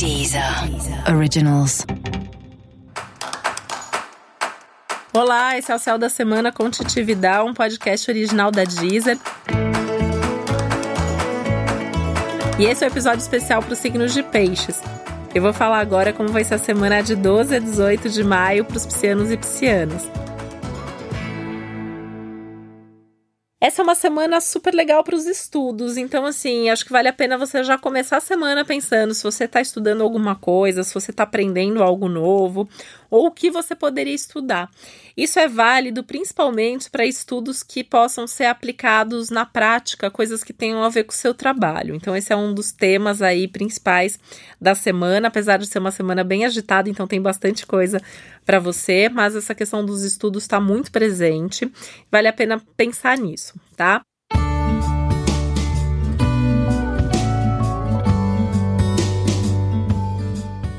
Deezer Originals. Olá, esse é o Céu da Semana com Titividade, um podcast original da Deezer. E esse é o um episódio especial para os signos de peixes. Eu vou falar agora como vai ser a semana de 12 a 18 de maio para os piscianos e piscianas. Essa é uma semana super legal para os estudos, então assim, acho que vale a pena você já começar a semana pensando se você está estudando alguma coisa, se você está aprendendo algo novo, ou o que você poderia estudar. Isso é válido principalmente para estudos que possam ser aplicados na prática, coisas que tenham a ver com o seu trabalho. Então, esse é um dos temas aí principais da semana, apesar de ser uma semana bem agitada, então tem bastante coisa para você, mas essa questão dos estudos está muito presente. Vale a pena pensar nisso, tá?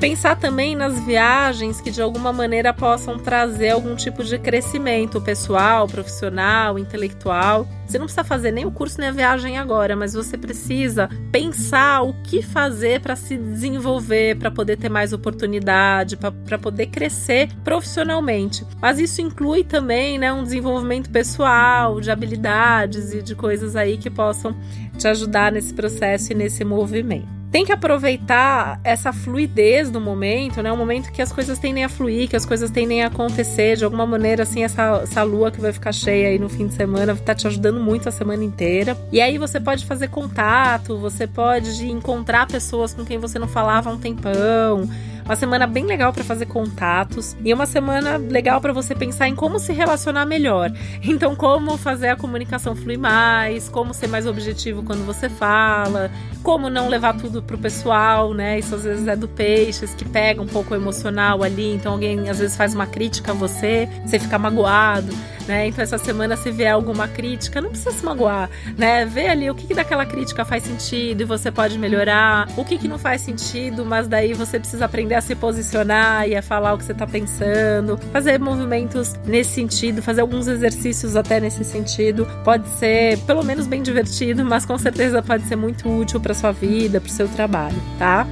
Pensar também nas viagens que de alguma maneira possam trazer algum tipo de crescimento pessoal, profissional, intelectual. Você não precisa fazer nem o curso nem a viagem agora, mas você precisa pensar o que fazer para se desenvolver, para poder ter mais oportunidade, para poder crescer profissionalmente. Mas isso inclui também né, um desenvolvimento pessoal, de habilidades e de coisas aí que possam te ajudar nesse processo e nesse movimento tem que aproveitar essa fluidez do momento, né? O momento que as coisas tendem a fluir, que as coisas tendem a acontecer. De alguma maneira, assim, essa, essa lua que vai ficar cheia aí no fim de semana tá te ajudando muito a semana inteira. E aí você pode fazer contato, você pode encontrar pessoas com quem você não falava há um tempão uma semana bem legal para fazer contatos e uma semana legal para você pensar em como se relacionar melhor. Então, como fazer a comunicação fluir mais, como ser mais objetivo quando você fala, como não levar tudo pro pessoal, né? Isso às vezes é do peixes que pega um pouco emocional ali, então alguém às vezes faz uma crítica a você, você fica magoado né? Então essa semana se vier alguma crítica, não precisa se magoar, né? Vê ali o que, que daquela crítica faz sentido e você pode melhorar, o que, que não faz sentido, mas daí você precisa aprender a se posicionar e a falar o que você tá pensando, fazer movimentos nesse sentido, fazer alguns exercícios até nesse sentido. Pode ser pelo menos bem divertido, mas com certeza pode ser muito útil para sua vida, para o seu trabalho, tá?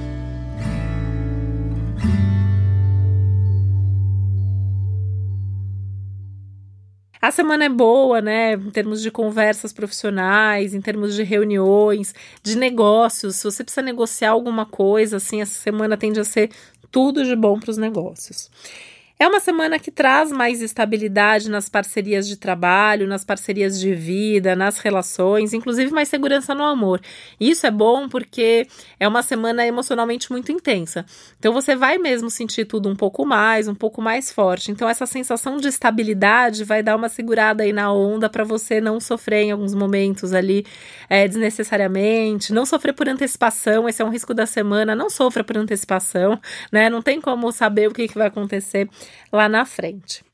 A semana é boa, né? Em termos de conversas profissionais, em termos de reuniões, de negócios. Se você precisa negociar alguma coisa, assim, essa semana tende a ser tudo de bom para os negócios. É uma semana que traz mais estabilidade nas parcerias de trabalho, nas parcerias de vida, nas relações, inclusive mais segurança no amor. Isso é bom porque é uma semana emocionalmente muito intensa. Então você vai mesmo sentir tudo um pouco mais, um pouco mais forte. Então essa sensação de estabilidade vai dar uma segurada aí na onda para você não sofrer em alguns momentos ali é, desnecessariamente, não sofrer por antecipação. Esse é um risco da semana. Não sofra por antecipação, né? Não tem como saber o que, que vai acontecer lá na frente.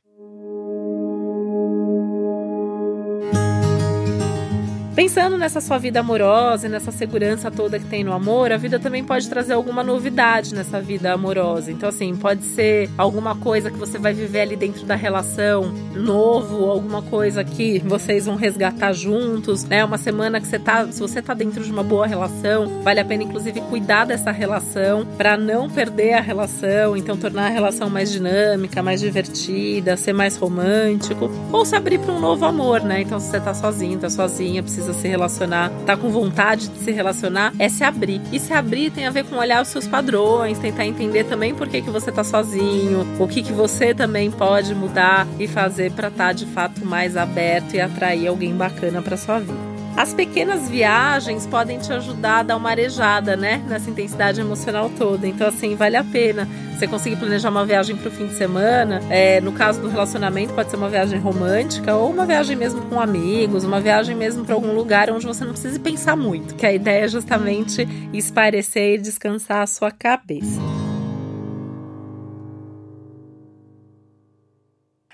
Pensando nessa sua vida amorosa e nessa segurança toda que tem no amor, a vida também pode trazer alguma novidade nessa vida amorosa. Então, assim, pode ser alguma coisa que você vai viver ali dentro da relação novo, alguma coisa que vocês vão resgatar juntos, né? Uma semana que você tá, se você tá dentro de uma boa relação, vale a pena inclusive cuidar dessa relação para não perder a relação, então tornar a relação mais dinâmica, mais divertida, ser mais romântico, ou se abrir para um novo amor, né? Então, se você tá sozinho, tá sozinha, precisa precisa se relacionar, tá com vontade de se relacionar, é se abrir. E se abrir tem a ver com olhar os seus padrões, tentar entender também por que, que você tá sozinho, o que, que você também pode mudar e fazer para estar tá, de fato mais aberto e atrair alguém bacana para sua vida. As pequenas viagens podem te ajudar a dar uma arejada, né? Nessa intensidade emocional toda. Então, assim, vale a pena. Você conseguir planejar uma viagem para o fim de semana. É, no caso do relacionamento, pode ser uma viagem romântica ou uma viagem mesmo com amigos, uma viagem mesmo para algum lugar onde você não precise pensar muito. Que a ideia é justamente esparecer e descansar a sua cabeça.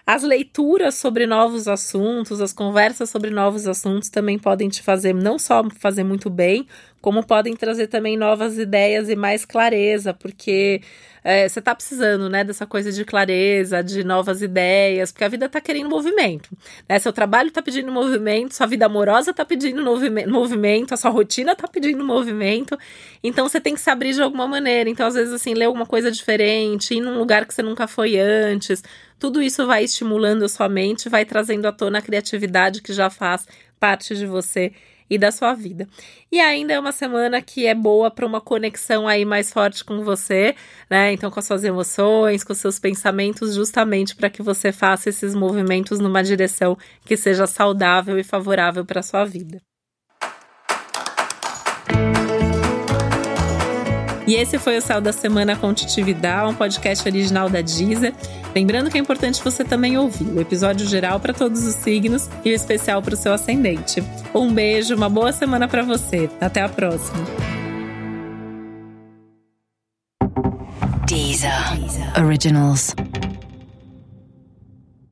As leituras sobre novos assuntos, as conversas sobre novos assuntos também podem te fazer não só fazer muito bem, como podem trazer também novas ideias e mais clareza, porque é, você está precisando, né, dessa coisa de clareza, de novas ideias, porque a vida está querendo movimento. Né? Seu trabalho está pedindo movimento, sua vida amorosa está pedindo movimento, a sua rotina está pedindo movimento. Então você tem que se abrir de alguma maneira. Então, às vezes, assim, ler alguma coisa diferente, ir num lugar que você nunca foi antes. Tudo isso vai estimulando a sua mente, vai trazendo à tona a criatividade que já faz parte de você e da sua vida. E ainda é uma semana que é boa para uma conexão aí mais forte com você, né? Então, com as suas emoções, com os seus pensamentos, justamente para que você faça esses movimentos numa direção que seja saudável e favorável para a sua vida. E esse foi o Céu da Semana com Titividade, um podcast original da Deezer. Lembrando que é importante você também ouvir o episódio geral para todos os signos e o especial para o seu ascendente. Um beijo, uma boa semana para você. Até a próxima. Deezer. Deezer. Originals.